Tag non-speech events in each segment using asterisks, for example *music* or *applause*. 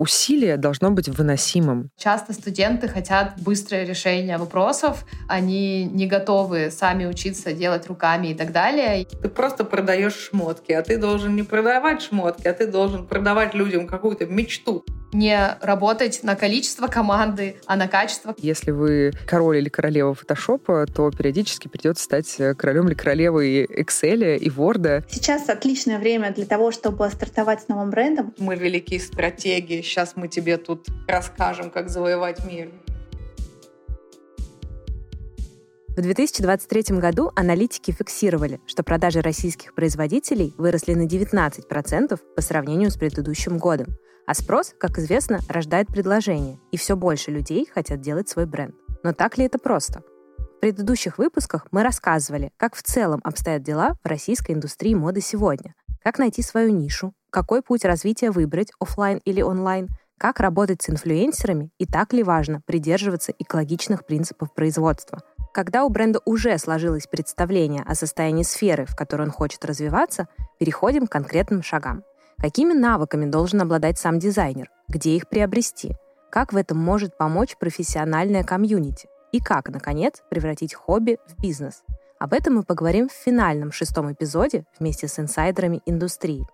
Усилие должно быть выносимым. Часто студенты хотят быстрое решение вопросов, они не готовы сами учиться делать руками и так далее. Ты просто продаешь шмотки, а ты должен не продавать шмотки, а ты должен продавать людям какую-то мечту не работать на количество команды, а на качество. Если вы король или королева фотошопа, то периодически придется стать королем или королевой Excel и Word. Сейчас отличное время для того, чтобы стартовать с новым брендом. Мы велики стратеги. Сейчас мы тебе тут расскажем, как завоевать мир. В 2023 году аналитики фиксировали, что продажи российских производителей выросли на 19% по сравнению с предыдущим годом. А спрос, как известно, рождает предложение, и все больше людей хотят делать свой бренд. Но так ли это просто? В предыдущих выпусках мы рассказывали, как в целом обстоят дела в российской индустрии моды сегодня, как найти свою нишу, какой путь развития выбрать, офлайн или онлайн, как работать с инфлюенсерами и так ли важно придерживаться экологичных принципов производства. Когда у бренда уже сложилось представление о состоянии сферы, в которой он хочет развиваться, переходим к конкретным шагам. Какими навыками должен обладать сам дизайнер? Где их приобрести? Как в этом может помочь профессиональная комьюнити? И как, наконец, превратить хобби в бизнес? Об этом мы поговорим в финальном шестом эпизоде вместе с инсайдерами индустрии.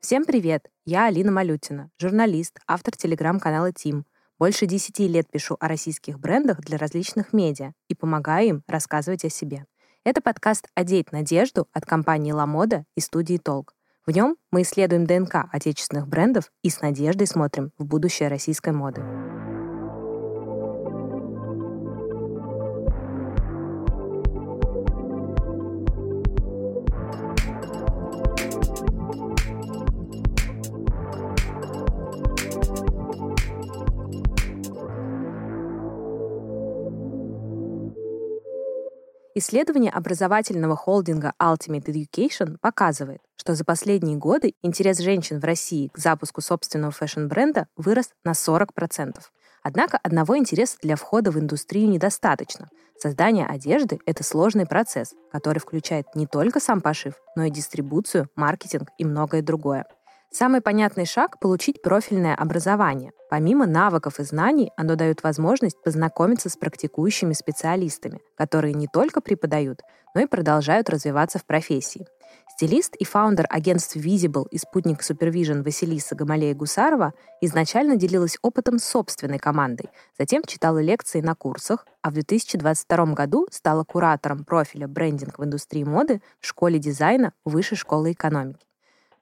Всем привет! Я Алина Малютина, журналист, автор телеграм-канала Тим. Больше 10 лет пишу о российских брендах для различных медиа и помогаю им рассказывать о себе. Это подкаст «Одеть надежду» от компании «Ламода» и студии «Толк». В нем мы исследуем ДНК отечественных брендов и с надеждой смотрим в будущее российской моды. Исследование образовательного холдинга Ultimate Education показывает, что за последние годы интерес женщин в России к запуску собственного fashion-бренда вырос на 40%. Однако одного интереса для входа в индустрию недостаточно. Создание одежды — это сложный процесс, который включает не только сам пошив, но и дистрибуцию, маркетинг и многое другое. Самый понятный шаг — получить профильное образование. Помимо навыков и знаний, оно дает возможность познакомиться с практикующими специалистами, которые не только преподают, но и продолжают развиваться в профессии. Стилист и фаундер агентств Visible и спутник Supervision Василиса Гамалея Гусарова изначально делилась опытом с собственной командой, затем читала лекции на курсах, а в 2022 году стала куратором профиля брендинг в индустрии моды в школе дизайна Высшей школы экономики.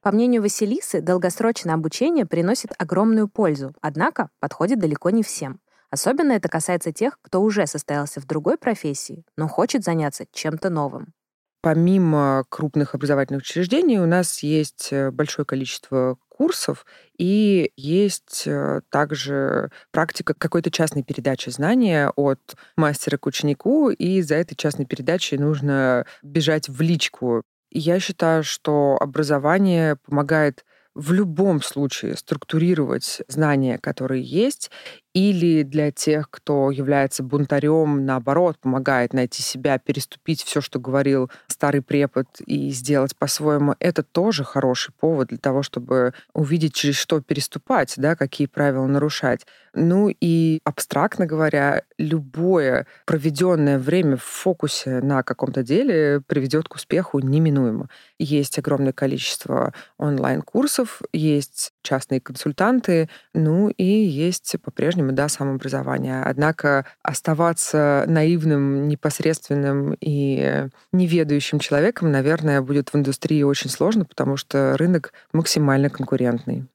По мнению Василисы, долгосрочное обучение приносит огромную пользу, однако подходит далеко не всем. Особенно это касается тех, кто уже состоялся в другой профессии, но хочет заняться чем-то новым. Помимо крупных образовательных учреждений у нас есть э, большое количество курсов, и есть э, также практика какой-то частной передачи знания от мастера к ученику, и за этой частной передачей нужно бежать в личку я считаю, что образование помогает в любом случае структурировать знания, которые есть, или для тех, кто является бунтарем, наоборот, помогает найти себя, переступить все, что говорил старый препод, и сделать по-своему, это тоже хороший повод для того, чтобы увидеть, через что переступать, да, какие правила нарушать. Ну и абстрактно говоря, любое проведенное время в фокусе на каком-то деле приведет к успеху неминуемо. Есть огромное количество онлайн-курсов, есть частные консультанты, ну и есть по-прежнему, да, самообразование. Однако оставаться наивным, непосредственным и неведающим человеком, наверное, будет в индустрии очень сложно, потому что рынок максимально конкурентный.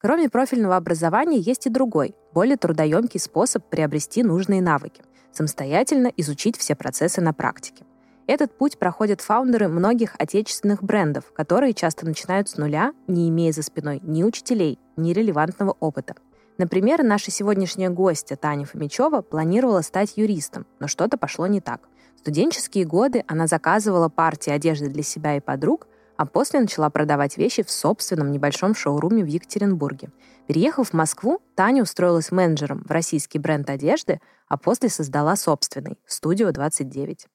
Кроме профильного образования есть и другой, более трудоемкий способ приобрести нужные навыки – самостоятельно изучить все процессы на практике. Этот путь проходят фаундеры многих отечественных брендов, которые часто начинают с нуля, не имея за спиной ни учителей, ни релевантного опыта. Например, наша сегодняшняя гостья Таня Фомичева планировала стать юристом, но что-то пошло не так. В студенческие годы она заказывала партии одежды для себя и подруг, а после начала продавать вещи в собственном небольшом шоуруме в Екатеринбурге. Переехав в Москву, Таня устроилась менеджером в российский бренд одежды, а после создала собственный – «Студио 29».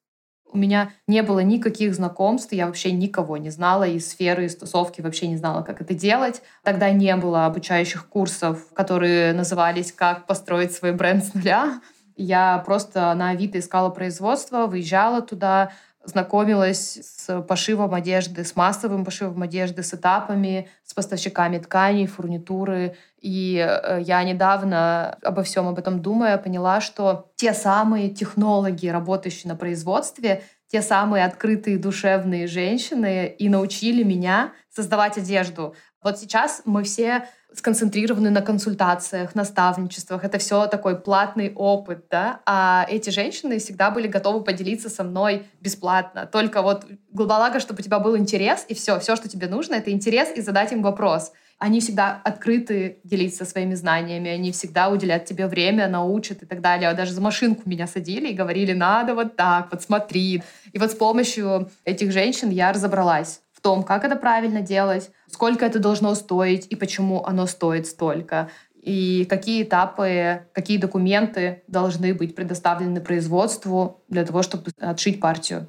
У меня не было никаких знакомств, я вообще никого не знала из сферы, из тусовки, вообще не знала, как это делать. Тогда не было обучающих курсов, которые назывались «Как построить свой бренд с нуля». Я просто на Авито искала производство, выезжала туда, знакомилась с пошивом одежды, с массовым пошивом одежды, с этапами, с поставщиками тканей, фурнитуры. И э, я недавно, обо всем об этом думая, поняла, что те самые технологи, работающие на производстве, те самые открытые душевные женщины и научили меня создавать одежду. Вот сейчас мы все сконцентрированы на консультациях, наставничествах. Это все такой платный опыт, да. А эти женщины всегда были готовы поделиться со мной бесплатно. Только вот благо, чтобы у тебя был интерес, и все, все, что тебе нужно, это интерес и задать им вопрос. Они всегда открыты делиться своими знаниями, они всегда уделят тебе время, научат и так далее. Даже за машинку меня садили и говорили, надо вот так, вот смотри. И вот с помощью этих женщин я разобралась в том, как это правильно делать, сколько это должно стоить и почему оно стоит столько, и какие этапы, какие документы должны быть предоставлены производству для того, чтобы отшить партию.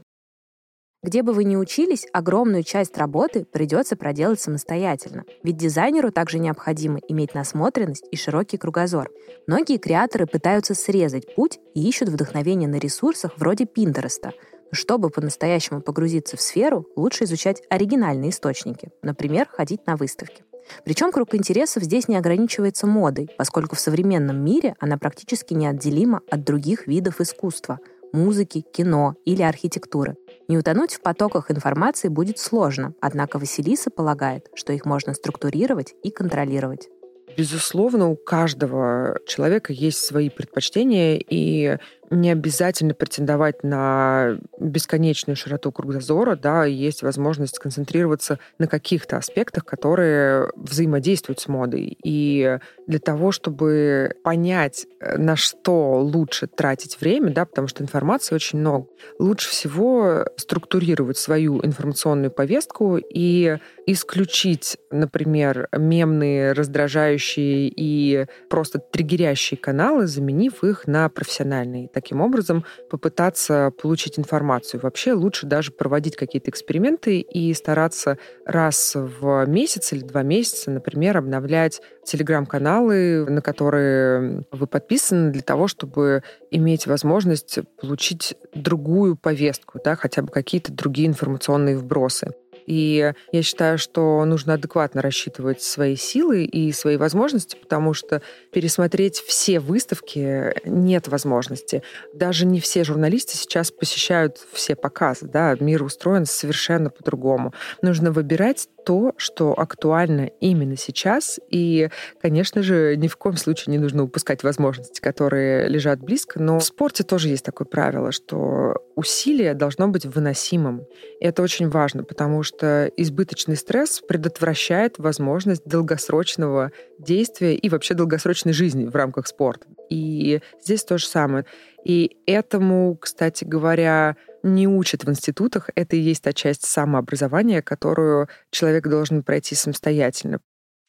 Где бы вы ни учились, огромную часть работы придется проделать самостоятельно. Ведь дизайнеру также необходимо иметь насмотренность и широкий кругозор. Многие креаторы пытаются срезать путь и ищут вдохновение на ресурсах вроде Пинтереста — чтобы по-настоящему погрузиться в сферу, лучше изучать оригинальные источники, например, ходить на выставки. Причем круг интересов здесь не ограничивается модой, поскольку в современном мире она практически неотделима от других видов искусства – музыки, кино или архитектуры. Не утонуть в потоках информации будет сложно, однако Василиса полагает, что их можно структурировать и контролировать. Безусловно, у каждого человека есть свои предпочтения, и не обязательно претендовать на бесконечную широту кругозора, да, есть возможность сконцентрироваться на каких-то аспектах, которые взаимодействуют с модой. И для того, чтобы понять, э, на что лучше тратить время, да, потому что информации очень много, лучше всего структурировать свою информационную повестку и исключить, например, мемные, раздражающие и просто триггерящие каналы, заменив их на профессиональные таким образом попытаться получить информацию. Вообще лучше даже проводить какие-то эксперименты и стараться раз в месяц или два месяца, например, обновлять телеграм-каналы, на которые вы подписаны, для того, чтобы иметь возможность получить другую повестку, да, хотя бы какие-то другие информационные вбросы. И я считаю, что нужно адекватно рассчитывать свои силы и свои возможности, потому что пересмотреть все выставки нет возможности. Даже не все журналисты сейчас посещают все показы. Да? Мир устроен совершенно по-другому. Нужно выбирать то, что актуально именно сейчас. И, конечно же, ни в коем случае не нужно упускать возможности, которые лежат близко. Но в спорте тоже есть такое правило, что усилие должно быть выносимым. И это очень важно, потому что избыточный стресс предотвращает возможность долгосрочного действия и вообще долгосрочной жизни в рамках спорта. И здесь то же самое. И этому, кстати говоря, не учат в институтах. Это и есть та часть самообразования, которую человек должен пройти самостоятельно.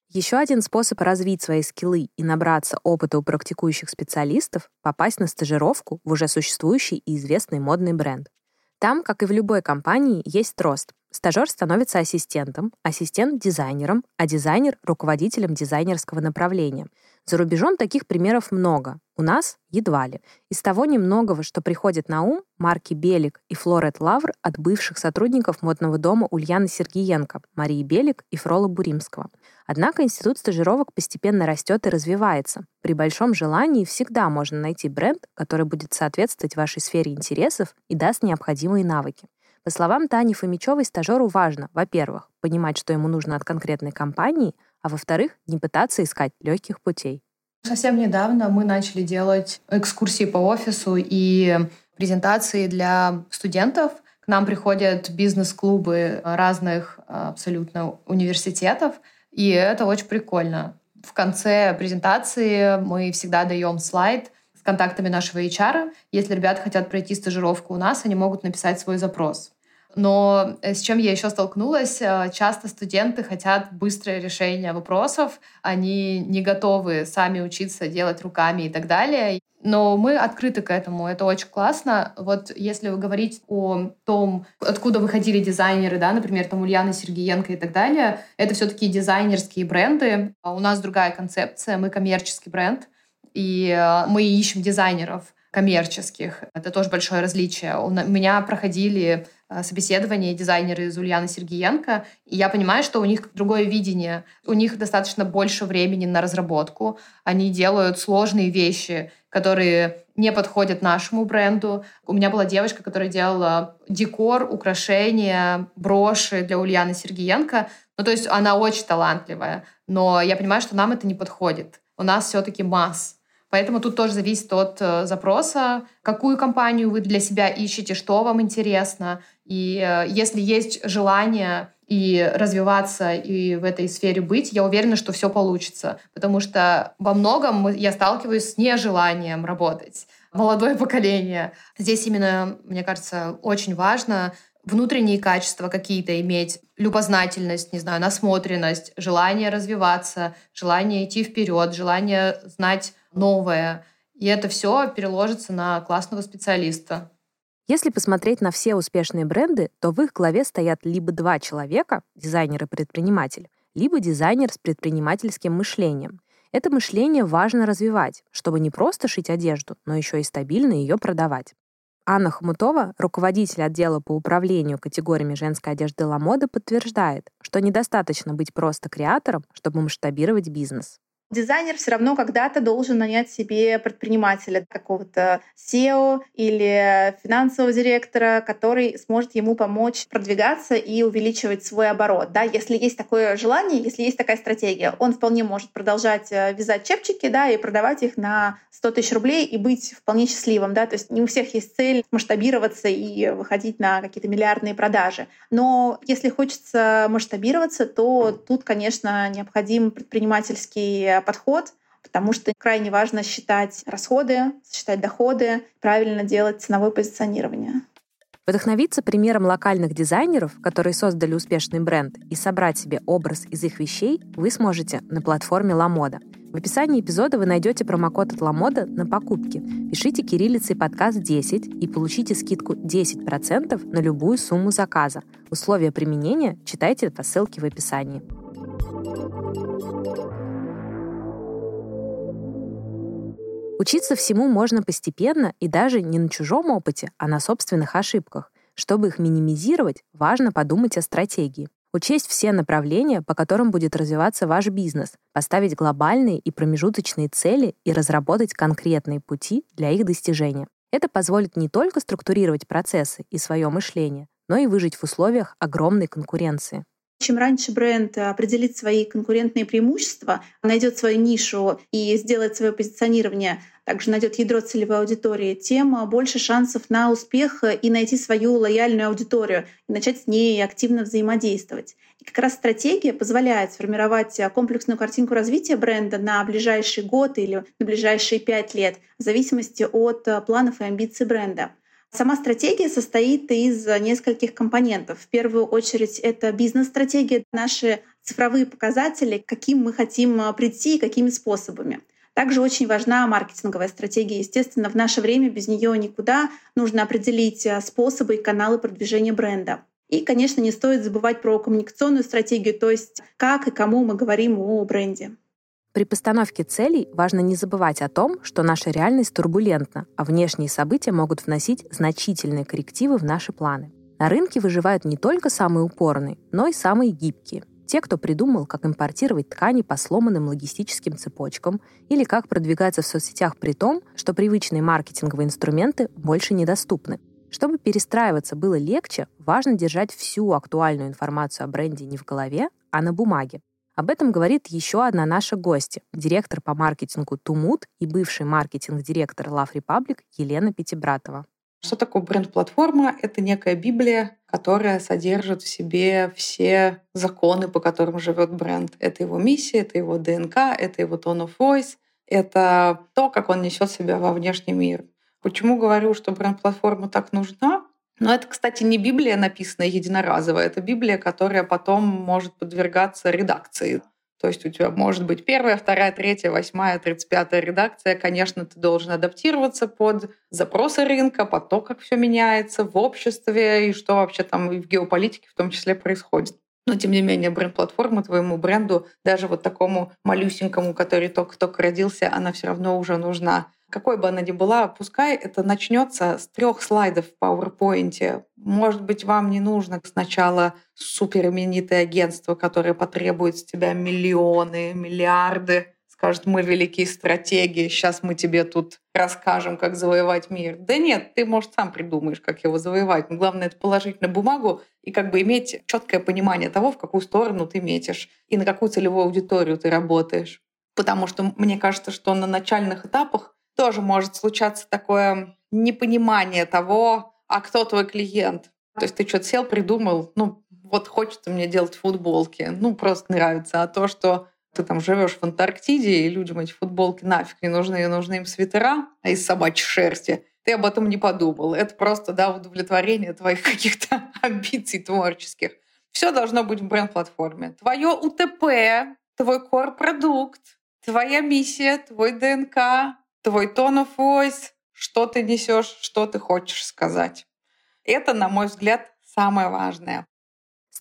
Еще один способ развить свои скиллы и набраться опыта у практикующих специалистов — попасть на стажировку в уже существующий и известный модный бренд. Там, как и в любой компании, есть рост. Стажер становится ассистентом, ассистент — дизайнером, а дизайнер — руководителем дизайнерского направления — за рубежом таких примеров много. У нас едва ли. Из того немногого, что приходит на ум, марки Белик и Флорет Лавр от бывших сотрудников модного дома Ульяны Сергиенко, Марии Белик и Фрола Буримского. Однако институт стажировок постепенно растет и развивается. При большом желании всегда можно найти бренд, который будет соответствовать вашей сфере интересов и даст необходимые навыки. По словам Тани Фомичевой, стажеру важно, во-первых, понимать, что ему нужно от конкретной компании – а во-вторых, не пытаться искать легких путей. Совсем недавно мы начали делать экскурсии по офису и презентации для студентов. К нам приходят бизнес-клубы разных абсолютно университетов, и это очень прикольно. В конце презентации мы всегда даем слайд с контактами нашего HR. Если ребята хотят пройти стажировку у нас, они могут написать свой запрос. Но э, с чем я еще столкнулась, э, часто студенты хотят быстрое решение вопросов, они не готовы сами учиться делать руками и так далее. Но мы открыты к этому, это очень классно. Вот если вы говорите о том, откуда выходили дизайнеры, да, например, там Ульяна Сергеенко и так далее, это все-таки дизайнерские бренды. А у нас другая концепция, мы коммерческий бренд, и э, мы ищем дизайнеров коммерческих. Это тоже большое различие. У меня проходили Э, собеседование дизайнеры из Ульяны Сергеенко, и я понимаю, что у них другое видение. У них достаточно больше времени на разработку. Они делают сложные вещи, которые не подходят нашему бренду. У меня была девочка, которая делала декор, украшения, броши для Ульяны Сергеенко. Ну, то есть она очень талантливая. Но я понимаю, что нам это не подходит. У нас все-таки масс. Поэтому тут тоже зависит от э, запроса, какую компанию вы для себя ищете, что вам интересно. И э, если есть желание и развиваться, и в этой сфере быть, я уверена, что все получится. Потому что во многом я сталкиваюсь с нежеланием работать. Молодое поколение. Здесь именно, мне кажется, очень важно внутренние качества какие-то иметь, любознательность, не знаю, насмотренность, желание развиваться, желание идти вперед, желание знать новое. И это все переложится на классного специалиста. Если посмотреть на все успешные бренды, то в их главе стоят либо два человека, дизайнер и предприниматель, либо дизайнер с предпринимательским мышлением. Это мышление важно развивать, чтобы не просто шить одежду, но еще и стабильно ее продавать. Анна Хомутова, руководитель отдела по управлению категориями женской одежды Ламода, подтверждает, что недостаточно быть просто креатором, чтобы масштабировать бизнес. Дизайнер все равно когда-то должен нанять себе предпринимателя, какого-то SEO или финансового директора, который сможет ему помочь продвигаться и увеличивать свой оборот. Да, если есть такое желание, если есть такая стратегия, он вполне может продолжать э, вязать чепчики да, и продавать их на 100 тысяч рублей и быть вполне счастливым. Да? То есть не у всех есть цель масштабироваться и выходить на какие-то миллиардные продажи. Но если хочется масштабироваться, то тут, конечно, необходим предпринимательский подход, потому что крайне важно считать расходы, считать доходы, правильно делать ценовое позиционирование. Вдохновиться примером локальных дизайнеров, которые создали успешный бренд, и собрать себе образ из их вещей вы сможете на платформе LaModa. В описании эпизода вы найдете промокод от LaModa на покупки. Пишите кириллицей подкаст 10 и получите скидку 10% на любую сумму заказа. Условия применения читайте по ссылке в описании. Учиться всему можно постепенно и даже не на чужом опыте, а на собственных ошибках. Чтобы их минимизировать, важно подумать о стратегии. Учесть все направления, по которым будет развиваться ваш бизнес, поставить глобальные и промежуточные цели и разработать конкретные пути для их достижения. Это позволит не только структурировать процессы и свое мышление, но и выжить в условиях огромной конкуренции. Чем раньше бренд определит свои конкурентные преимущества, найдет свою нишу и сделает свое позиционирование, также найдет ядро целевой аудитории, тем больше шансов на успех и найти свою лояльную аудиторию и начать с ней активно взаимодействовать. И как раз стратегия позволяет сформировать комплексную картинку развития бренда на ближайший год или на ближайшие пять лет в зависимости от планов и амбиций бренда. Сама стратегия состоит из нескольких компонентов. В первую очередь это бизнес-стратегия, наши цифровые показатели, каким мы хотим а, прийти и какими способами. Также очень важна маркетинговая стратегия. Естественно, в наше время без нее никуда. Нужно определить а, способы и каналы продвижения бренда. И, конечно, не стоит забывать про коммуникационную стратегию, то есть как и кому мы говорим о бренде. При постановке целей важно не забывать о том, что наша реальность турбулентна, а внешние события могут вносить значительные коррективы в наши планы. На рынке выживают не только самые упорные, но и самые гибкие. Те, кто придумал, как импортировать ткани по сломанным логистическим цепочкам или как продвигаться в соцсетях при том, что привычные маркетинговые инструменты больше недоступны. Чтобы перестраиваться было легче, важно держать всю актуальную информацию о бренде не в голове, а на бумаге. Об этом говорит еще одна наша гостья, директор по маркетингу Тумут и бывший маркетинг-директор Love Republic Елена Пятибратова. Что такое бренд-платформа? Это некая Библия, которая содержит в себе все законы, по которым живет бренд. Это его миссия, это его ДНК, это его tone of voice, это то, как он несет себя во внешний мир. Почему говорю, что бренд-платформа так нужна? Но это, кстати, не Библия, написанная единоразовая, это Библия, которая потом может подвергаться редакции. То есть у тебя может быть первая, вторая, третья, восьмая, тридцать пятая редакция. Конечно, ты должен адаптироваться под запросы рынка, под то, как все меняется в обществе и что вообще там и в геополитике в том числе происходит. Но, тем не менее, бренд-платформа твоему бренду, даже вот такому малюсенькому, который только-только родился, она все равно уже нужна какой бы она ни была, пускай это начнется с трех слайдов в PowerPoint. Может быть, вам не нужно сначала супер именитое агентство, которое потребует с тебя миллионы, миллиарды, скажет, мы великие стратеги, сейчас мы тебе тут расскажем, как завоевать мир. Да нет, ты, может, сам придумаешь, как его завоевать. Но главное, это положить на бумагу и как бы иметь четкое понимание того, в какую сторону ты метишь и на какую целевую аудиторию ты работаешь. Потому что мне кажется, что на начальных этапах тоже может случаться такое непонимание того, а кто твой клиент. То есть ты что-то сел, придумал, ну, вот хочется мне делать футболки, ну, просто нравится. А то, что ты там живешь в Антарктиде, и людям эти футболки нафиг не нужны, нужны им свитера а из собачьей шерсти, ты об этом не подумал. Это просто, да, удовлетворение твоих *laughs* каких-то амбиций творческих. Все должно быть в бренд-платформе. Твое УТП, твой core-продукт, твоя миссия, твой ДНК, твой tone of voice, что ты несешь, что ты хочешь сказать. Это, на мой взгляд, самое важное.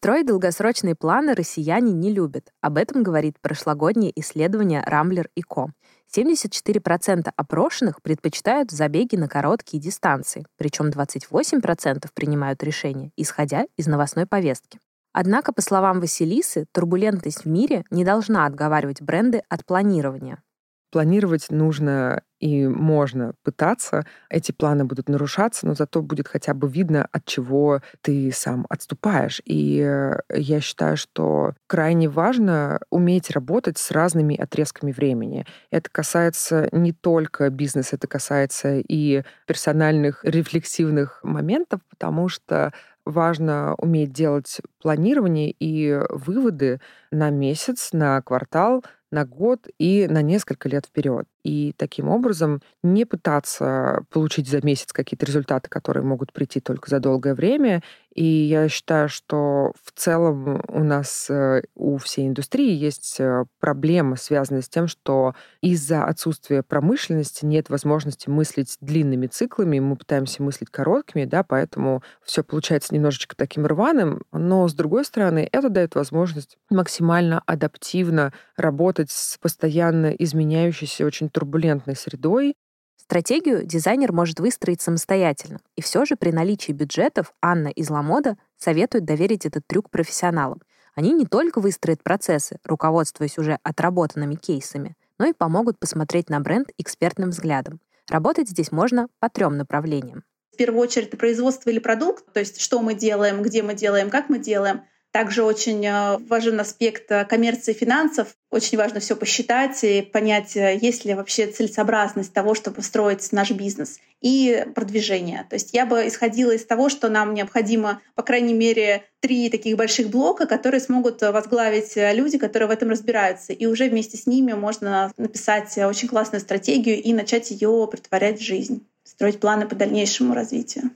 Строить долгосрочные планы россияне не любят. Об этом говорит прошлогоднее исследование Рамблер и Ко. 74% опрошенных предпочитают забеги на короткие дистанции, причем 28% принимают решения, исходя из новостной повестки. Однако, по словам Василисы, турбулентность в мире не должна отговаривать бренды от планирования. Планировать нужно и можно пытаться. Эти планы будут нарушаться, но зато будет хотя бы видно, от чего ты сам отступаешь. И э, я считаю, что крайне важно уметь работать с разными отрезками времени. Это касается не только бизнеса, это касается и персональных рефлексивных моментов, потому что важно уметь делать планирование и выводы на месяц, на квартал, на год и на несколько лет вперед. И таким образом не пытаться получить за месяц какие-то результаты, которые могут прийти только за долгое время. И я считаю, что в целом у нас, э, у всей индустрии есть э, проблема, связанная с тем, что из-за отсутствия промышленности нет возможности мыслить длинными циклами, мы пытаемся мыслить короткими, да, поэтому все получается немножечко таким рваным, но с другой стороны, это дает возможность максимально адаптивно работать с постоянно изменяющейся, очень турбулентной средой. Стратегию дизайнер может выстроить самостоятельно. И все же при наличии бюджетов Анна из Ламода советует доверить этот трюк профессионалам. Они не только выстроят процессы, руководствуясь уже отработанными кейсами, но и помогут посмотреть на бренд экспертным взглядом. Работать здесь можно по трем направлениям. В первую очередь это производство или продукт, то есть что мы делаем, где мы делаем, как мы делаем. Также очень э, важен аспект э, коммерции финансов. Очень важно все посчитать и понять, э, есть ли вообще целесообразность того, чтобы строить наш бизнес. И продвижение. То есть я бы исходила из того, что нам необходимо, по крайней мере, три таких больших блока, которые смогут возглавить люди, которые в этом разбираются. И уже вместе с ними можно написать очень классную стратегию и начать ее притворять в жизнь, строить планы по дальнейшему развитию.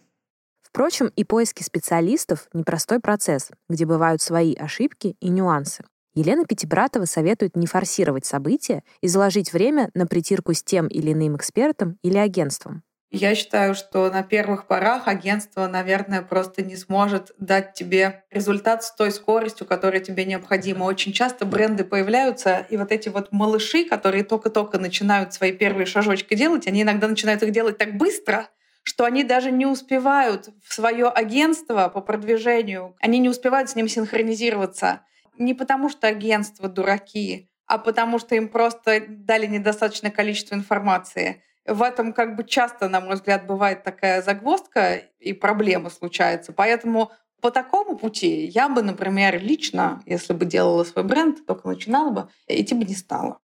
Впрочем, и поиски специалистов — непростой процесс, где бывают свои ошибки и нюансы. Елена Пятибратова советует не форсировать события и заложить время на притирку с тем или иным экспертом или агентством. Я считаю, что на первых порах агентство, наверное, просто не сможет дать тебе результат с той скоростью, которая тебе необходима. Очень часто бренды появляются, и вот эти вот малыши, которые только-только начинают свои первые шажочки делать, они иногда начинают их делать так быстро, что они даже не успевают в свое агентство по продвижению, они не успевают с ним синхронизироваться. Не потому что агентства дураки, а потому что им просто дали недостаточное количество информации. В этом как бы часто, на мой взгляд, бывает такая загвоздка и проблема случается. Поэтому по такому пути я бы, например, лично, если бы делала свой бренд, только начинала бы, идти бы не стала.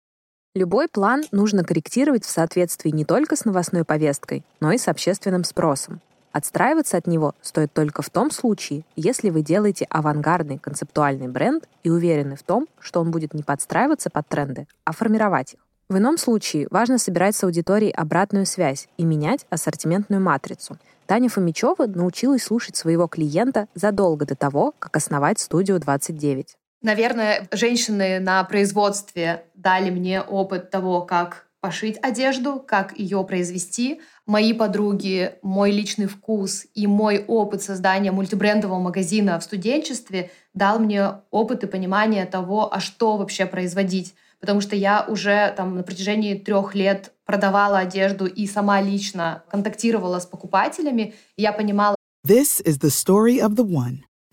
Любой план нужно корректировать в соответствии не только с новостной повесткой, но и с общественным спросом. Отстраиваться от него стоит только в том случае, если вы делаете авангардный концептуальный бренд и уверены в том, что он будет не подстраиваться под тренды, а формировать их. В ином случае важно собирать с аудиторией обратную связь и менять ассортиментную матрицу. Таня Фомичева научилась слушать своего клиента задолго до того, как основать студию 29. Наверное, женщины на производстве дали мне опыт того, как пошить одежду, как ее произвести. Мои подруги, мой личный вкус и мой опыт создания мультибрендового магазина в студенчестве дал мне опыт и понимание того, а что вообще производить потому что я уже там на протяжении трех лет продавала одежду и сама лично контактировала с покупателями, и я понимала. This is the story of the one.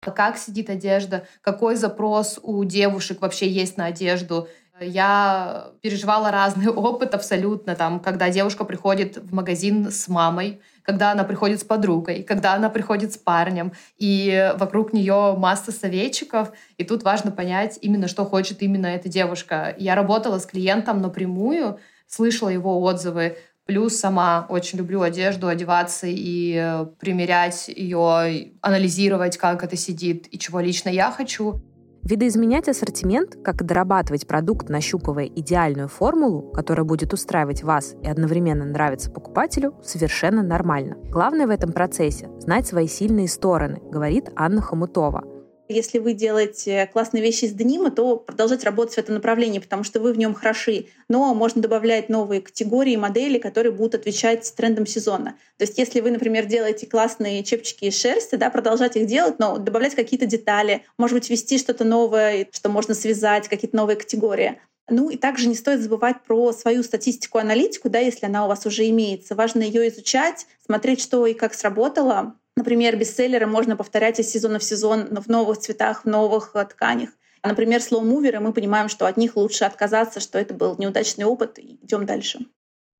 Как сидит одежда, какой запрос у девушек вообще есть на одежду. Я переживала разный *laughs* опыт абсолютно, там, когда девушка приходит в магазин с мамой, когда она приходит с подругой, когда она приходит с парнем, и вокруг нее масса советчиков, и тут важно понять именно, что хочет именно эта девушка. Я работала с клиентом напрямую, слышала его отзывы. Плюс сама очень люблю одежду, одеваться и э, примерять ее, анализировать, как это сидит и чего лично я хочу. Видоизменять ассортимент, как дорабатывать продукт, нащупывая идеальную формулу, которая будет устраивать вас и одновременно нравиться покупателю, совершенно нормально. Главное в этом процессе — знать свои сильные стороны, говорит Анна Хомутова — если вы делаете классные вещи из денима, то продолжать работать в этом направлении, потому что вы в нем хороши. Но можно добавлять новые категории, модели, которые будут отвечать трендам сезона. То есть если вы, например, делаете классные чепчики из шерсти, да, продолжать их делать, но добавлять какие-то детали, может быть, ввести что-то новое, что можно связать, какие-то новые категории. Ну и также не стоит забывать про свою статистику, аналитику, да, если она у вас уже имеется. Важно ее изучать, смотреть, что и как сработало, Например, бестселлеры можно повторять из сезона в сезон но в новых цветах, в новых э, тканях. А, например, слоу-муверы, мы понимаем, что от них лучше отказаться, что это был неудачный опыт, и идем дальше.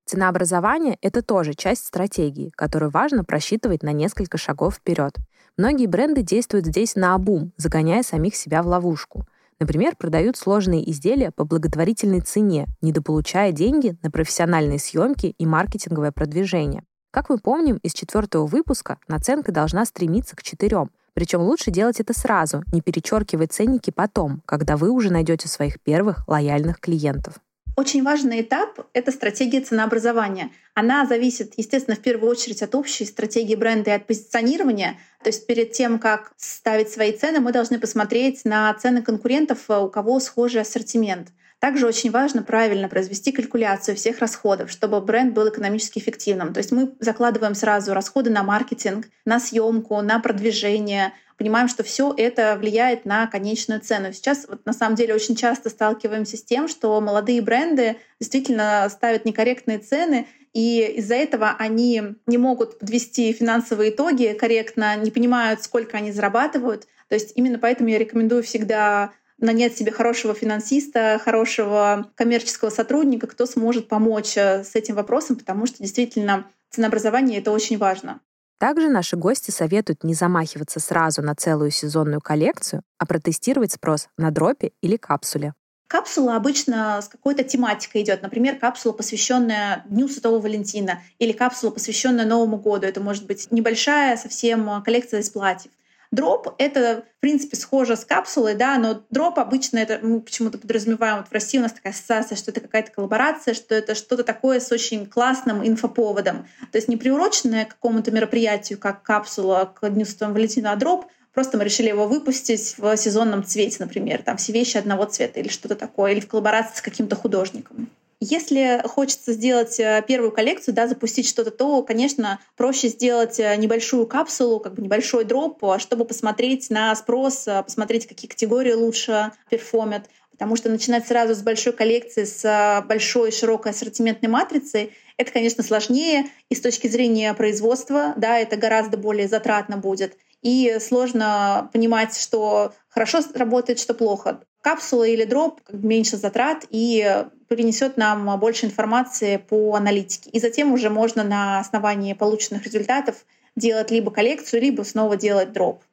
Ценообразование — это тоже часть стратегии, которую важно просчитывать на несколько шагов вперед. Многие бренды действуют здесь на обум, загоняя самих себя в ловушку. Например, продают сложные изделия по благотворительной цене, недополучая деньги на профессиональные съемки и маркетинговое продвижение. Как мы помним из четвертого выпуска, наценка должна стремиться к четырем. Причем лучше делать это сразу, не перечеркивать ценники потом, когда вы уже найдете своих первых лояльных клиентов. Очень важный этап — это стратегия ценообразования. Она зависит, естественно, в первую очередь от общей стратегии бренда и от позиционирования. То есть перед тем, как ставить свои цены, мы должны посмотреть на цены конкурентов, у кого схожий ассортимент. Также очень важно правильно произвести калькуляцию всех расходов, чтобы бренд был экономически эффективным. То есть мы закладываем сразу расходы на маркетинг, на съемку, на продвижение, понимаем, что все это влияет на конечную цену. Сейчас вот, на самом деле очень часто сталкиваемся с тем, что молодые бренды действительно ставят некорректные цены, и из-за этого они не могут подвести финансовые итоги корректно, не понимают, сколько они зарабатывают. То есть именно поэтому я рекомендую всегда нанять себе хорошего финансиста, хорошего коммерческого сотрудника, кто сможет помочь э, с этим вопросом, потому что действительно ценообразование — это очень важно. Также наши гости советуют не замахиваться сразу на целую сезонную коллекцию, а протестировать спрос на дропе или капсуле. Капсула обычно с какой-то тематикой идет. Например, капсула, посвященная Дню Святого Валентина, или капсула, посвященная Новому году. Это может быть небольшая совсем коллекция из платьев. Дроп — это, в принципе, схоже с капсулой, да, но дроп обычно это мы почему-то подразумеваем, вот в России у нас такая ассоциация, что это какая-то коллаборация, что это что-то такое с очень классным инфоповодом. То есть не приуроченное к какому-то мероприятию, как капсула к Дню Святого Валентина, а дроп Просто мы решили его выпустить в сезонном цвете, например, там все вещи одного цвета или что-то такое, или в коллаборации с каким-то художником. Если хочется сделать э, первую коллекцию, да, запустить что-то, то, конечно, проще сделать э, небольшую капсулу, как бы небольшой дроп, э, чтобы посмотреть на спрос, посмотреть, какие категории лучше перформят. Потому что начинать сразу с большой коллекции, с большой широкой ассортиментной матрицей, это, конечно, сложнее. И с точки зрения производства, да, это гораздо более затратно будет. и сложно понимать, что хорошо работает, что плохо. Капсула или дроп меньше затрат и принесет нам больше информации по аналитике. И затем уже можно на основании полученных результатов делать либо коллекцию, либо снова делать дроп.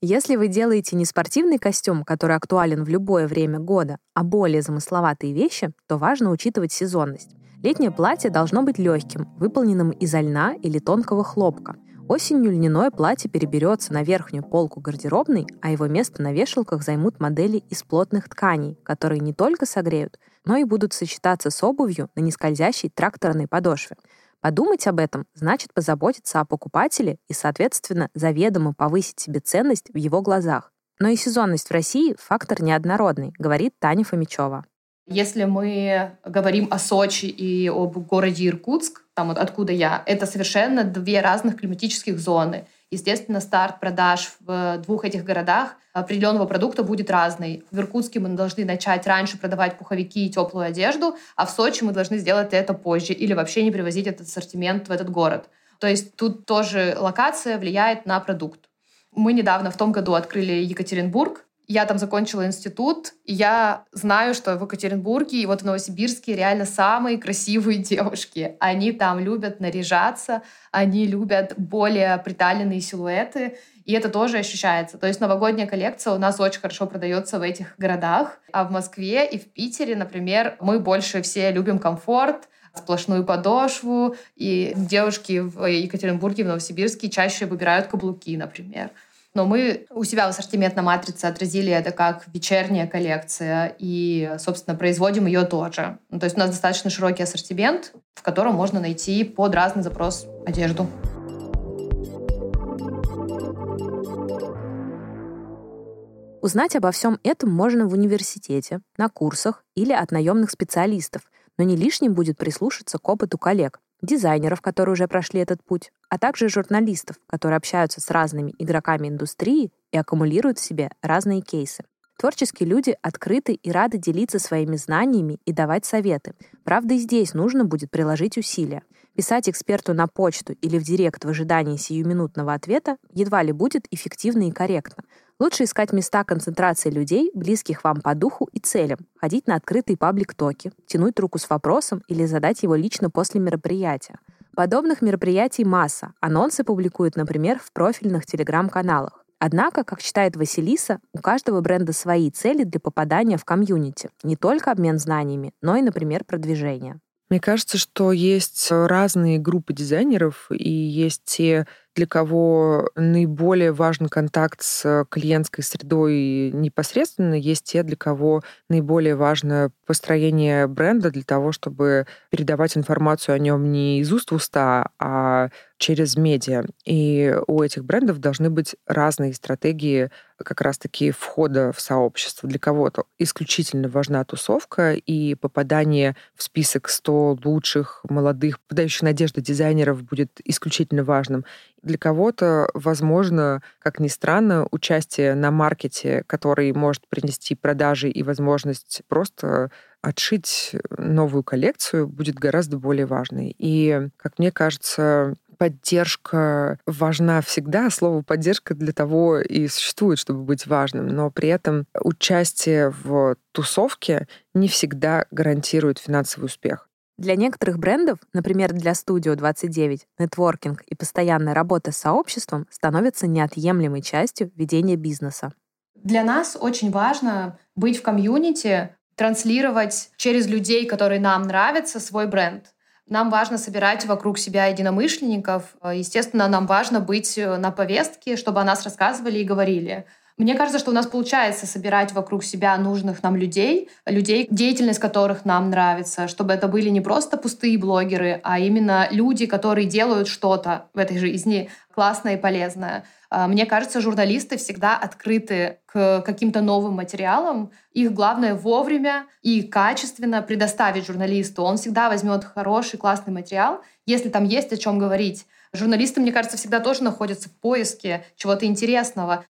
Если вы делаете не спортивный костюм, который актуален в любое время года, а более замысловатые вещи, то важно учитывать сезонность. Летнее платье должно быть легким, выполненным из льна или тонкого хлопка. Осенью льняное платье переберется на верхнюю полку гардеробной, а его место на вешалках займут модели из плотных тканей, которые не только согреют, но и будут сочетаться с обувью на нескользящей тракторной подошве. Подумать об этом значит позаботиться о покупателе и, соответственно, заведомо повысить себе ценность в его глазах. Но и сезонность в России — фактор неоднородный, говорит Таня Фомичева. Если мы говорим о Сочи и об городе Иркутск, там вот откуда я, это совершенно две разных климатических зоны. Естественно, старт продаж в двух этих городах определенного продукта будет разный. В Иркутске мы должны начать раньше продавать пуховики и теплую одежду, а в Сочи мы должны сделать это позже или вообще не привозить этот ассортимент в этот город. То есть тут тоже локация влияет на продукт. Мы недавно в том году открыли Екатеринбург, я там закончила институт, и я знаю, что в Екатеринбурге и вот в Новосибирске реально самые красивые *laughs* девушки. Они там любят наряжаться, они любят более приталенные силуэты, и это тоже ощущается. То есть новогодняя коллекция у нас очень хорошо продается в этих городах, а в Москве и в Питере, например, мы больше все любим комфорт, сплошную подошву, и девушки в Екатеринбурге, в Новосибирске чаще выбирают каблуки, например. Но мы у себя в ассортиментной матрице отразили это как вечерняя коллекция и, собственно, производим ее тоже. Ну, то есть у нас достаточно широкий ассортимент, в котором можно найти под разный запрос одежду. Узнать обо всем этом можно в университете, на курсах или от наемных специалистов, но не лишним будет прислушаться к опыту коллег, дизайнеров, которые уже прошли этот путь, а также журналистов, которые общаются с разными игроками индустрии и аккумулируют в себе разные кейсы. Творческие люди открыты и рады делиться своими знаниями и давать советы. Правда, и здесь нужно будет приложить усилия. Писать эксперту на почту или в директ в ожидании сиюминутного ответа едва ли будет эффективно и корректно. Лучше искать места концентрации людей, близких вам по духу и целям, ходить на открытые паблик-токи, тянуть руку с вопросом или задать его лично после мероприятия. Подобных мероприятий масса. Анонсы публикуют, например, в профильных телеграм-каналах. Однако, как считает Василиса, у каждого бренда свои цели для попадания в комьюнити. Не только обмен знаниями, но и, например, продвижение. Мне кажется, что есть разные группы дизайнеров, и есть те для кого наиболее важен контакт с клиентской средой непосредственно, есть те, для кого наиболее важно построение бренда для того, чтобы передавать информацию о нем не из уст в уста, а через медиа. И у этих брендов должны быть разные стратегии как раз-таки входа в сообщество. Для кого-то исключительно важна тусовка, и попадание в список 100 лучших, молодых, подающих надежды дизайнеров будет исключительно важным. Для кого-то, возможно, как ни странно, участие на маркете, который может принести продажи и возможность просто отшить новую коллекцию, будет гораздо более важной. И, как мне кажется, поддержка важна всегда. Слово поддержка для того и существует, чтобы быть важным. Но при этом участие в тусовке не всегда гарантирует финансовый успех. Для некоторых брендов, например, для Studio 29, нетворкинг и постоянная работа с сообществом становятся неотъемлемой частью ведения бизнеса. Для нас очень важно быть в комьюнити, транслировать через людей, которые нам нравятся, свой бренд. Нам важно собирать вокруг себя единомышленников. Естественно, нам важно быть на повестке, чтобы о нас рассказывали и говорили. Мне кажется, что у нас получается собирать вокруг себя нужных нам людей, людей, деятельность которых нам нравится, чтобы это были не просто пустые блогеры, а именно люди, которые делают что-то в этой жизни классное и полезное. А, мне кажется, журналисты всегда открыты к каким-то новым материалам. Их главное вовремя и качественно предоставить журналисту. Он всегда возьмет хороший, классный материал, если там есть о чем говорить. Журналисты, мне кажется, всегда тоже находятся в поиске чего-то интересного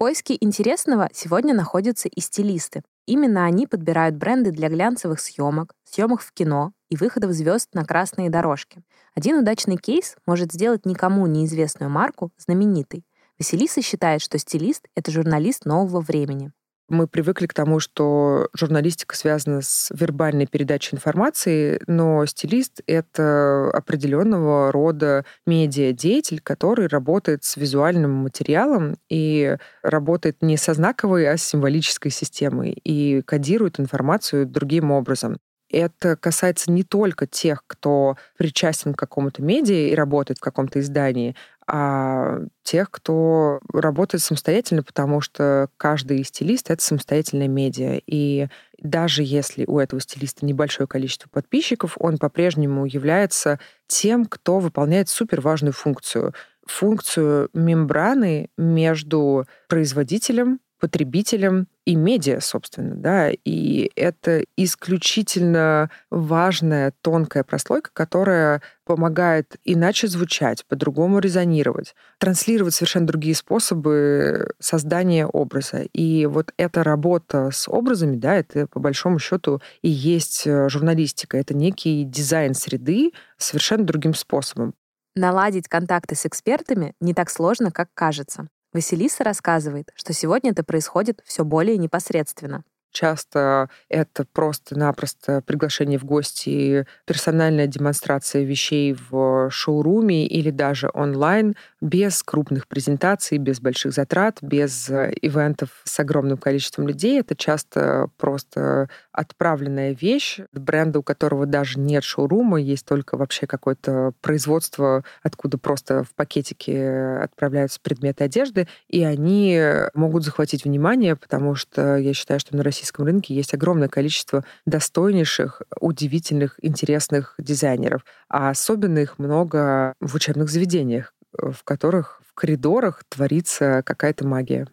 поиске интересного сегодня находятся и стилисты. Именно они подбирают бренды для глянцевых съемок, съемок в кино и выходов звезд на красные дорожки. Один удачный кейс может сделать никому неизвестную марку знаменитой. Василиса считает, что стилист — это журналист нового времени. Мы привыкли к тому, что журналистика связана с вербальной передачей информации, но стилист — это определенного рода медиадеятель, который работает с визуальным материалом и работает не со знаковой, а с символической системой и кодирует информацию другим образом. Это касается не только тех, кто причастен к какому-то медиа и работает в каком-то издании, а тех, кто работает самостоятельно, потому что каждый стилист — это самостоятельная медиа. И даже если у этого стилиста небольшое количество подписчиков, он по-прежнему является тем, кто выполняет суперважную функцию. Функцию мембраны между производителем потребителям и медиа, собственно, да, и это исключительно важная тонкая прослойка, которая помогает иначе звучать, по-другому резонировать, транслировать совершенно другие способы создания образа. И вот эта работа с образами, да, это по большому счету и есть э, журналистика. Это некий дизайн среды совершенно другим способом. Наладить контакты с экспертами не так сложно, как кажется. Василиса рассказывает, что сегодня это происходит все более непосредственно. Часто это просто-напросто приглашение в гости, персональная демонстрация вещей в шоуруме или даже онлайн, без крупных презентаций, без больших затрат, без э, ивентов с огромным количеством людей. Это часто просто отправленная вещь бренда, у которого даже нет шоурума, есть только вообще какое-то производство, откуда просто в пакетике отправляются предметы одежды, и они могут захватить внимание, потому что я считаю, что на российском рынке есть огромное количество достойнейших, удивительных, интересных дизайнеров, а особенно их много в учебных заведениях, в которых в коридорах творится какая-то магия.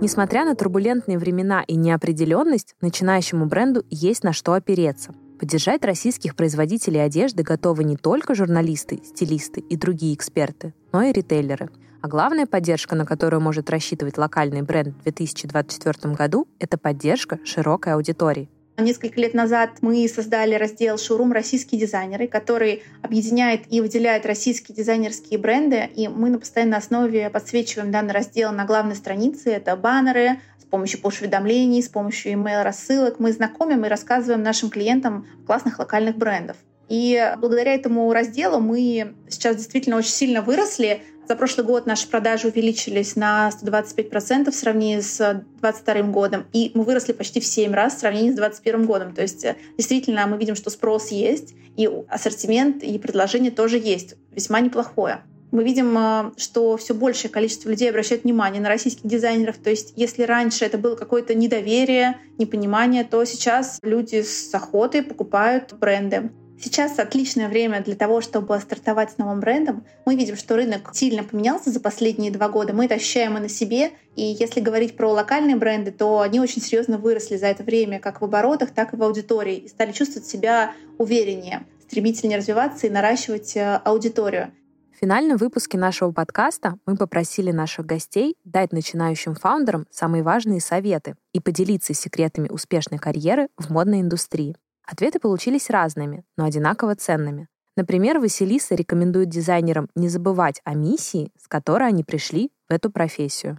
Несмотря на турбулентные времена и неопределенность, начинающему бренду есть на что опереться. Поддержать российских производителей одежды готовы не только журналисты, стилисты и другие эксперты, но и ритейлеры. А главная поддержка, на которую может рассчитывать локальный бренд в 2024 году, это поддержка широкой аудитории. Несколько лет назад мы создали раздел «Шоурум российские дизайнеры», который объединяет и выделяет российские дизайнерские бренды. И мы на постоянной основе подсвечиваем данный раздел на главной странице. Это баннеры, с помощью push-уведомлений, с помощью email-рассылок. Мы знакомим и рассказываем нашим клиентам классных локальных брендов. И благодаря этому разделу мы сейчас действительно очень сильно выросли. За прошлый год наши продажи увеличились на 125% в сравнении с 2022 годом, и мы выросли почти в 7 раз в сравнении с 2021 годом. То есть э, действительно мы видим, что спрос есть, и ассортимент, и предложение тоже есть, весьма неплохое мы видим, э, что все большее количество людей обращают внимание на российских дизайнеров. То есть если раньше это было какое-то недоверие, непонимание, то сейчас люди с охотой покупают бренды. Сейчас отличное время для того, чтобы стартовать с новым брендом. Мы видим, что рынок сильно поменялся за последние два года. Мы это ощущаем и на себе. И если говорить про локальные бренды, то они очень серьезно выросли за это время как в оборотах, так и в аудитории. И стали чувствовать себя увереннее, стремительнее развиваться и наращивать э, аудиторию. В финальном выпуске нашего подкаста мы попросили наших гостей дать начинающим фаундерам самые важные советы и поделиться секретами успешной карьеры в модной индустрии. Ответы получились разными, но одинаково ценными. Например, Василиса рекомендует дизайнерам не забывать о миссии, с которой они пришли в эту профессию.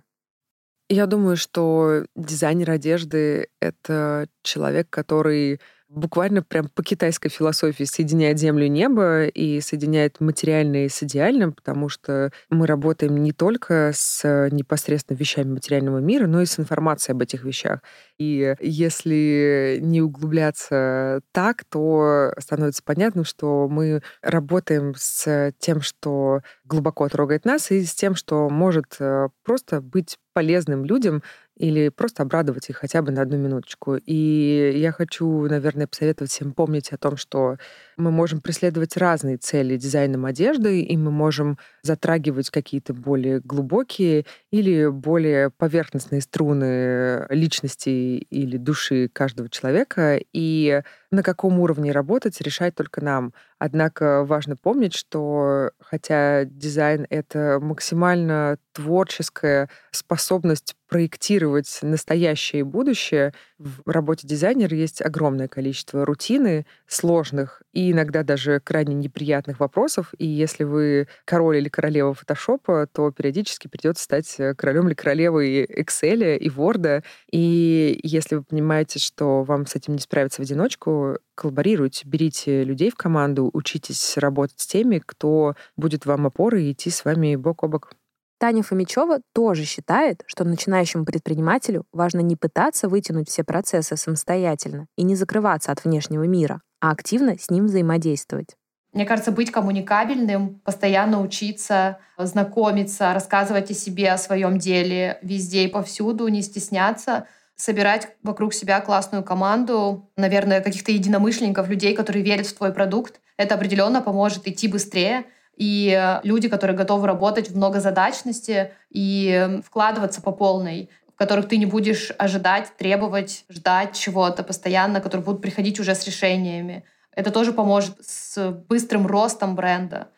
Я думаю, что дизайнер одежды — это человек, который буквально прям по китайской философии соединяет землю и небо и соединяет материальное с идеальным, потому что мы работаем не только с непосредственно вещами материального мира, но и с информацией об этих вещах. И если не углубляться так, то становится понятно, что мы работаем с тем, что глубоко трогает нас, и с тем, что может э, просто быть полезным людям, или просто обрадовать их хотя бы на одну минуточку. И я хочу, наверное, посоветовать всем помнить о том, что мы можем преследовать разные цели дизайном одежды, и мы можем затрагивать какие-то более глубокие или более поверхностные струны личности или души каждого человека. И на каком уровне работать, решать только нам. Однако важно помнить, что хотя дизайн — это максимально творческая способность проектировать настоящее и будущее. В работе дизайнера есть огромное количество рутины, сложных и иногда даже крайне неприятных вопросов. И если вы король или королева фотошопа, то периодически придется стать королем или королевой Excel и Word. И если вы понимаете, что вам с этим не справиться в одиночку, коллаборируйте, берите людей в команду, учитесь работать с теми, кто будет вам опорой и идти с вами бок о бок. Таня Фомичева тоже считает, что начинающему предпринимателю важно не пытаться вытянуть все процессы самостоятельно и не закрываться от внешнего мира, а активно с ним взаимодействовать. Мне кажется, быть коммуникабельным, постоянно учиться, знакомиться, рассказывать о себе, о своем деле везде и повсюду, не стесняться, собирать вокруг себя классную команду, наверное, каких-то единомышленников, людей, которые верят в твой продукт. Это определенно поможет идти быстрее, и э, люди, которые готовы работать в многозадачности и вкладываться по полной, которых ты не будешь ожидать, требовать, ждать чего-то постоянно, которые будут приходить уже с решениями. Это тоже поможет с быстрым ростом бренда.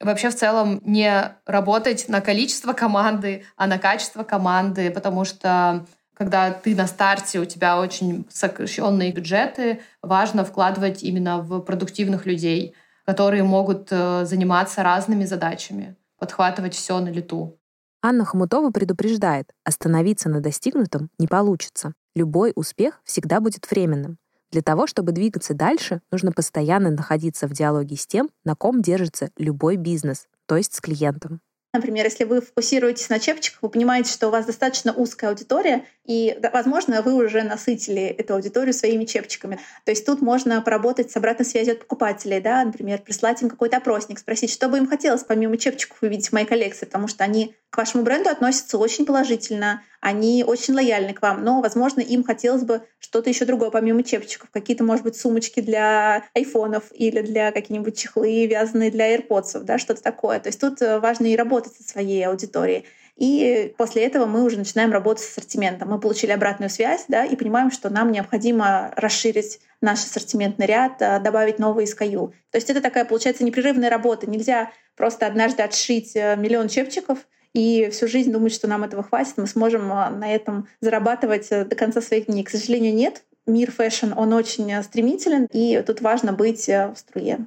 Вообще в целом не работать на количество команды, а на качество команды, потому что когда ты на старте, у тебя очень сокращенные бюджеты, важно вкладывать именно в продуктивных людей которые могут э, заниматься разными задачами, подхватывать все на лету. Анна Хомутова предупреждает, остановиться на достигнутом не получится. Любой успех всегда будет временным. Для того, чтобы двигаться дальше, нужно постоянно находиться в диалоге с тем, на ком держится любой бизнес, то есть с клиентом. Например, если вы фокусируетесь на чепчиках, вы понимаете, что у вас достаточно узкая аудитория, и, возможно, вы уже насытили эту аудиторию своими чепчиками. То есть тут можно поработать с обратной связью от покупателей, да, например, прислать им какой-то опросник, спросить, что бы им хотелось помимо чепчиков увидеть в моей коллекции, потому что они к вашему бренду относятся очень положительно, они очень лояльны к вам, но, возможно, им хотелось бы что-то еще другое, помимо чепчиков, какие-то, может быть, сумочки для айфонов или для какие-нибудь чехлы, вязаные для AirPods, да, что-то такое. То есть тут э, важно и работать со своей аудиторией. И после этого мы уже начинаем работать с ассортиментом. Мы получили обратную связь да, и понимаем, что нам необходимо расширить наш ассортиментный ряд, э, добавить новые SKU. То есть это такая, получается, непрерывная работа. Нельзя просто однажды отшить э, миллион чепчиков и всю жизнь думать, что нам этого хватит, мы сможем а, на этом зарабатывать э, до конца своих дней. К сожалению, нет. Мир fashion, он очень э, стремителен, и тут важно быть э, в струе.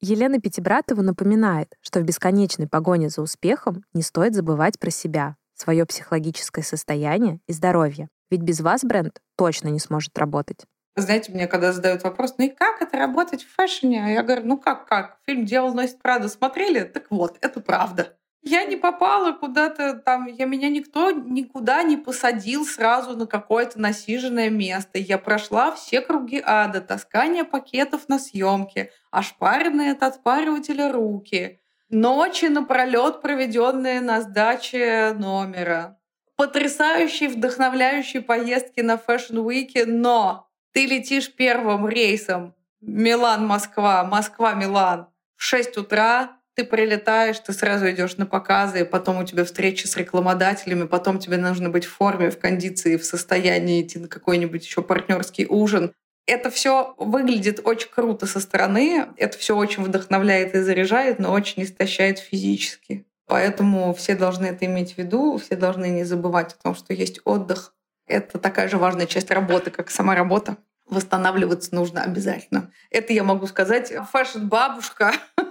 Елена Пятибратова напоминает, что в бесконечной погоне за успехом не стоит забывать про себя, свое психологическое состояние и здоровье. Ведь без вас бренд точно не сможет работать. Знаете, мне когда задают вопрос, ну и как это работать в фэшне? А я говорю, ну как, как? Фильм «Дьявол носит Прада» смотрели? Так вот, это правда. Я не попала куда-то там, я меня никто никуда не посадил сразу на какое-то насиженное место. Я прошла все круги ада, таскание пакетов на съемке, ошпаренные от отпаривателя руки, ночи напролет, проведенные на сдаче номера, потрясающие, вдохновляющие поездки на Fashion Week, но ты летишь первым рейсом. Милан-Москва, Москва-Милан. В 6 утра, ты прилетаешь, ты сразу идешь на показы, потом у тебя встреча с рекламодателями, потом тебе нужно быть в форме, в кондиции, в состоянии идти на какой-нибудь еще партнерский ужин. Это все выглядит очень круто со стороны, это все очень вдохновляет и заряжает, но очень истощает физически. Поэтому все должны это иметь в виду, все должны не забывать о том, что есть отдых. Это такая же важная часть работы, как сама работа. Восстанавливаться нужно обязательно. Это я могу сказать. Фэшн-бабушка *laughs*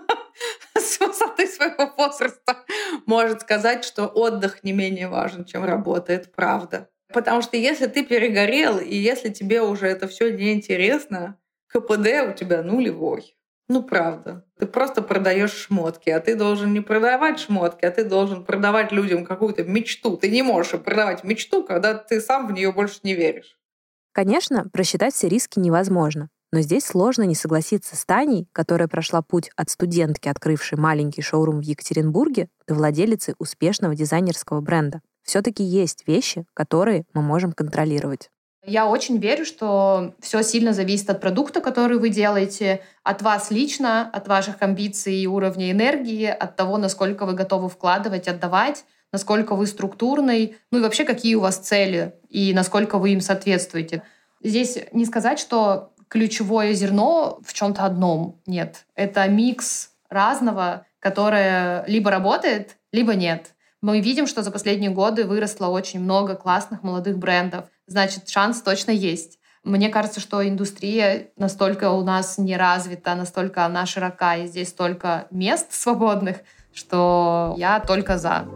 с высоты своего возраста может сказать, что отдых не менее важен, чем работа. Это правда. Потому что если ты перегорел, и если тебе уже это все неинтересно, КПД у тебя нулевой. Ну, правда. Ты просто продаешь шмотки, а ты должен не продавать шмотки, а ты должен продавать людям какую-то мечту. Ты не можешь продавать мечту, когда ты сам в нее больше не веришь. Конечно, просчитать все риски невозможно. Но здесь сложно не согласиться с Таней, которая прошла путь от студентки, открывшей маленький шоурум в Екатеринбурге, до владелицы успешного дизайнерского бренда. Все-таки есть вещи, которые мы можем контролировать. Я очень верю, что все сильно зависит от продукта, который вы делаете, от вас лично, от ваших амбиций и уровня энергии, от того, насколько вы готовы вкладывать, отдавать, насколько вы структурный, ну и вообще какие у вас цели и насколько вы им соответствуете. Здесь не сказать, что ключевое зерно в чем-то одном. Нет. Это микс разного, которое либо работает, либо нет. Мы видим, что за последние годы выросло очень много классных молодых брендов. Значит, шанс точно есть. Мне кажется, что индустрия настолько у нас не развита, настолько она широка, и здесь столько мест *laughs* свободных, что я только за.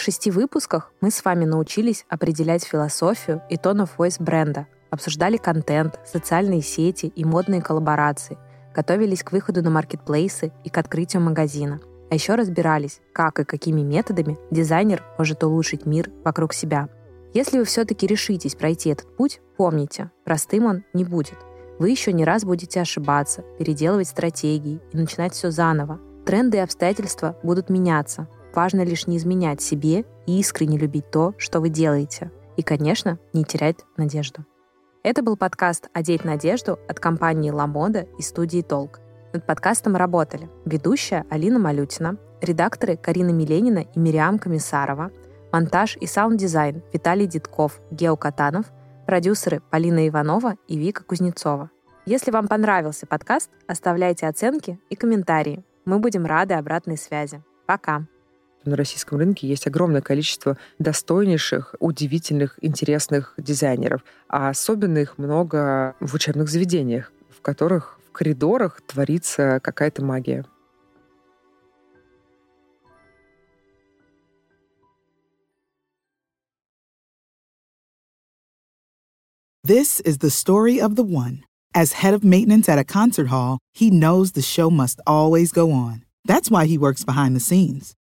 В шести выпусках мы с вами научились определять философию и tone of voice бренда, обсуждали контент, социальные сети и модные коллаборации, готовились к выходу на маркетплейсы и к открытию магазина. А еще разбирались, как и какими методами дизайнер может улучшить мир вокруг себя. Если вы все-таки решитесь пройти этот путь, помните, простым он не будет. Вы еще не раз будете ошибаться, переделывать стратегии и начинать все заново. Тренды и обстоятельства будут меняться. Важно лишь не изменять себе и искренне любить то, что вы делаете. И, конечно, не терять надежду. Это был подкаст «Одеть надежду» от компании «Lamoda» и студии «Толк». Над подкастом работали ведущая Алина Малютина, редакторы Карина Миленина и Мириам Комиссарова, монтаж и саунд-дизайн Виталий Дедков, Гео Катанов, продюсеры Полина Иванова и Вика Кузнецова. Если вам понравился подкаст, оставляйте оценки и комментарии. Мы будем рады обратной связи. Пока! На российском рынке есть огромное количество достойнейших, удивительных, интересных дизайнеров. А особенно их много в учебных заведениях, в которых в коридорах творится какая-то магия. This is the story of the one. As head of maintenance at a concert hall, he knows the show must always go on. That's why he works behind the scenes